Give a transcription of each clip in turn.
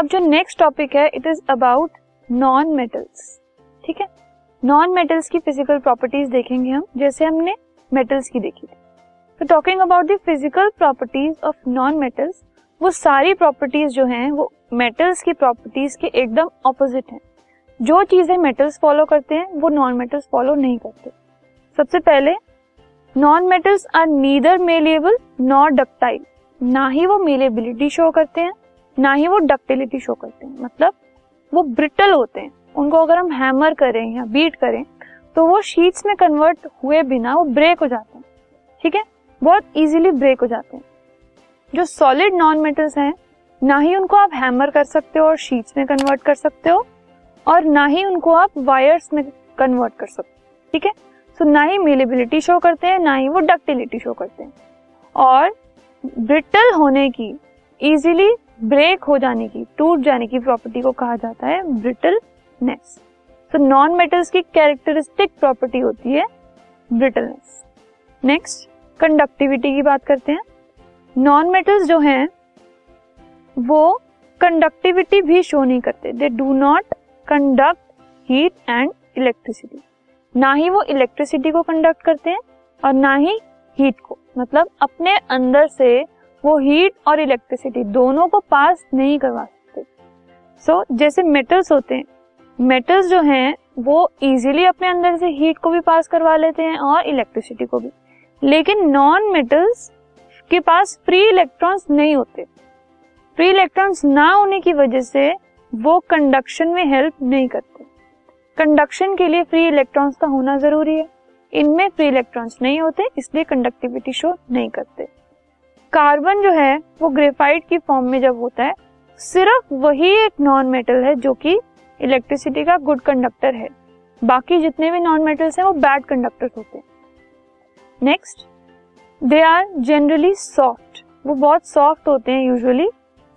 अब जो next topic है it is about non metals ठीक है? नॉन मेटल्स की फ़िज़िकल प्रॉपर्टीज़ देखेंगे हम, जैसे हमने मेटल्स की देखी थी। तो talking about the physical properties of non metals वो सारी प्रॉपर्टीज़ जो हैं, वो मेटल्स की प्रॉपर्टीज़ के एकदम ऑपोजिट हैं। जो चीज़ें मेटल्स फॉलो करते हैं, वो नॉन मेटल्स फॉलो नहीं करते। सबसे पहले non metals are neither malleable nor ductile ना ही वो मेलेबिलिटी शो करते हैं ना ही वो डक्टिलिटी शो करते हैं। मतलब वो ब्रिटल होते हैं। उनको अगर हम हैमर करें या बीट करें तो वो शीट्स में कन्वर्ट हुए बिना वो ब्रेक हो जाते हैं। ठीक है? बहुत इजीली ब्रेक हो जाते हैं। जो सॉलिड नॉन मेटल्स हैं, ना ही उनको आप हैमर कर सकते हो और शीट्स में कन्वर्ट कर सकते हो, और ना ही उनको आप वायर्स में कन्वर्ट कर सकते हो। ठीक है? सो ना ही मेलेबिलिटी शो करते हैं, ना ही वो डक्टिलिटी शो करते हैं। और ब्रिटल होने की इजीली ब्रेक हो जाने की, टूट जाने की प्रॉपर्टी को कहा जाता है ब्रिटलनेस। तो नॉन मेटल्स की कैरेक्टरिस्टिक प्रॉपर्टी होती है ब्रिटलनेस। नेक्स्ट कंडक्टिविटी की बात करते हैं। नॉन मेटल्स जो हैं, वो कंडक्टिविटी भी शो नहीं करते। They do not conduct heat and electricity ना ही वो इलेक्ट्रिसिटी को कंडक्ट करते हैं और ना ही हीट को। मतलब अपने अंदर से वो हीट और इलेक्ट्रिसिटी दोनों को पास नहीं करवा सकते। सो so, जैसे मेटल्स होते हैं मेटल्स जो हैं वो इजीली अपने अंदर से हीट को भी पास करवा लेते हैं और इलेक्ट्रिसिटी को भी। लेकिन नॉन मेटल्स के पास फ्री इलेक्ट्रॉन्स नहीं होते। फ्री इलेक्ट्रॉन्स ना होने की वजह से वो कंडक्शन में हेल्प नहीं करते। कंडक्शन के लिए फ्री इलेक्ट्रॉन्स का होना ज़रूरी है। इनमें फ्री इलेक्ट्रॉन्स नहीं होते इसलिए कंडक्टिविटी शो नहीं करते। कार्बन जो है, वो ग्रेफाइट की फॉर्म में जब होता है, सिर्फ़ वही एक नॉन मेटल है जो कि इलेक्ट्रिसिटी का गुड कंडक्टर है। बाकी जितने भी नॉन मेटल्स हैं, वो बैड कंडक्टर्स होते हैं। Next they are generally soft वो बहुत सॉफ्ट होते हैं यूजुअली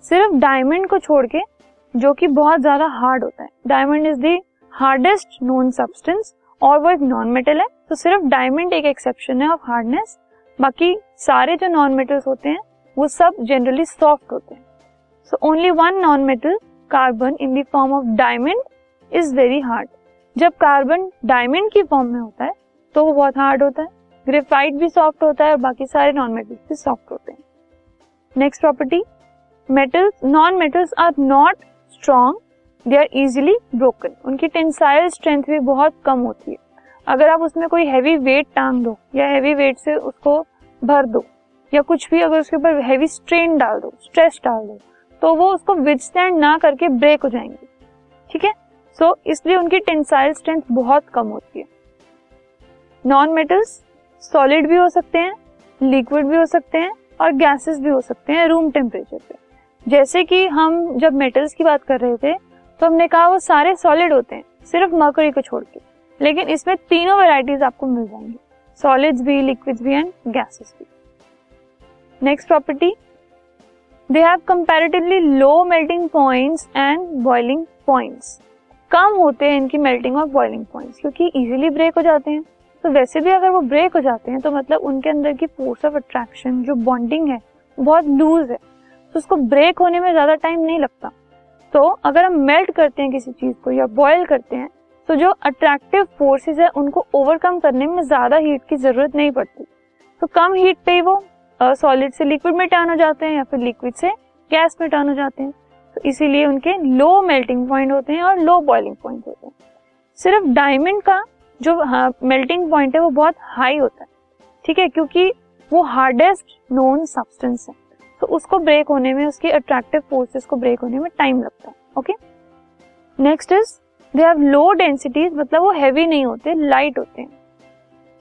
सिर्फ़ डायमंड को छोड़ के, जो कि बहुत ज़्यादा हार्ड होता है। Diamond is the hardest known substance और वो एक नॉन मेटल है। तो सिर्फ़ डायमंड एक एक्सेप्शन है ऑफ़ हार्डनेस बाकी सारे जो नॉन मेटल्स होते हैं, वो सब जनरली सॉफ्ट होते हैं. So only one non metal carbon in the form of diamond is very hard जब कार्बन डायमंड की फॉर्म में होता है तो वो बहुत हार्ड होता है. ग्रेफाइट भी सॉफ्ट होता है और बाकी सारे नॉन मेटल्स भी सॉफ्ट होते हैं. Next property metals non metals are not strong they are easily broken उनकी टेंसाइल स्ट्रेंथ भी बहुत कम होती है. अगर आप उसमें कोई हैवी वेट टांग दो या हैवी वेट से उसको भर दो या कुछ भी अगर उसके ऊपर हैवी स्ट्रेन डाल दो स्ट्रेस डाल दो तो वो उसको विदस्टैंड ना करके ब्रेक हो जाएँगे। ठीक है? सो so, इसलिए उनकी टेंसाइल स्ट्रेंथ बहुत कम होती है। नॉन मेटल्स सॉलिड भी हो सकते हैं लिक्विड भी हो सकते हैं और गैसेस भी हो सकते हैं रूम टेम्परेचर पे। जैसे कि हम जब मेटल्स की बात कर रहे थे तो हमने कहा वो सारे सॉलिड होते हैं सिर्फ़ मर्करी को छोड़ के। लेकिन इसमें तीनों वेराइटीज आपको मिल जाएँगी। सॉलिड्स भी लिक्विड्स भी एंड गैसेस भी। Next property they have comparatively low melting points and boiling points कम होते हैं इनकी मेल्टिंग और बॉइलिंग पॉइंट्स क्योंकि इजीली ब्रेक हो जाते हैं। तो वैसे भी अगर वो ब्रेक हो जाते हैं तो मतलब उनके अंदर की फोर्स ऑफ़ अट्रैक्शन जो बॉन्डिंग है बहुत लूज है। तो उसको ब्रेक होने में ज़्यादा टाइम नहीं लगता। तो अगर हम मेल्ट करते हैं किसी चीज़ को या बॉयल करते हैं तो जो अट्रैक्टिव फोर्सेस है, उनको ओवरकम करने में ज़्यादा हीट की ज़रूरत नहीं पड़ती। तो कम हीट पे ही वो सॉलिड से लिक्विड में टर्न हो जाते हैं या फिर लिक्विड से गैस में टर्न हो जाते हैं। तो इसीलिए उनके लो मेल्टिंग पॉइंट होते हैं और लो बॉइलिंग पॉइंट होते हैं। सिर्फ़ डायमंड का जो मेल्टिंग पॉइंट है, वो बहुत हाई होता है। ठीक है? क्योंकि वो हार्डेस्ट नोन सब्सटेंस है। तो उसको ब्रेक होने में, उसकी अट्रैक्टिव फोर्सेस को ब्रेक होने में टाइम लगता है। Okay next is they have low densities मतलब वो हैवी नहीं होते लाइट होते हैं।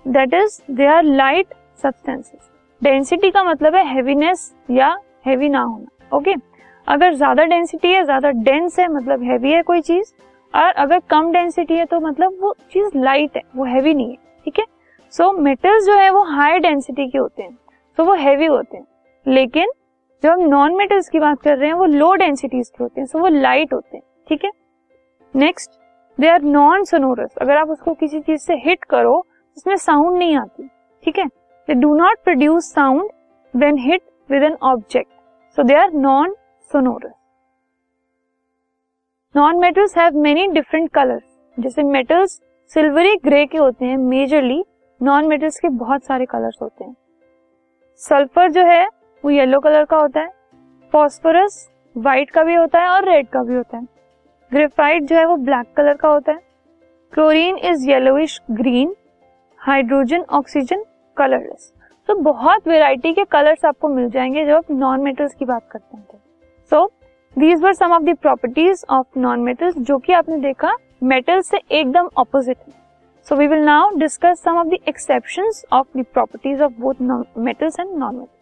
That is they are light substances density का मतलब है हैवीनेस या हैवी ना होना ओके okay? अगर ज़्यादा डेंसिटी है, ज़्यादा डेंस है मतलब हैवी है कोई चीज़, और अगर कम डेंसिटी है तो मतलब वो चीज़ लाइट है, वो हैवी नहीं है, ठीक है? सो मेटल्स जो है, वो हाई डेंसिटी के होते हैं तो वो हैवी होते हैं। लेकिन जब हम नॉन मेटल्स की बात कर रहे हैं, वो लो डेंसिटीज के होते हैं सो वो लाइट होते हैं, ठीक है? Next they are non sonorous अगर आप उसको किसी चीज़ से हिट करो, उसमें साउंड नहीं आती, ठीक है? They do not produce sound when hit with an object so they are non sonorous non metals have many different colours जैसे मेटल्स सिल्वरी ग्रे के होते हैं मेजरली नॉन मेटल्स के बहुत सारे कलर्स होते हैं। सल्फ़र जो है, वो येलो कलर का होता है। फॉस्फोरस व्हाइट का भी होता है और रेड का भी होता है। ग्रेफाइट जो है वो ब्लैक कलर का होता है। Chlorine is yellowish green, hydrogen oxygen colourless. तो बहुत वेराइटी के कलर्स आपको मिल जाएँगे जब आप नॉन मेटल्स की बात करते हैं। So these were some of the properties of non metals जो कि आपने देखा मेटल से एकदम ऑपोजिट है। So we will now discuss some of the exceptions of the properties of both metals and non metals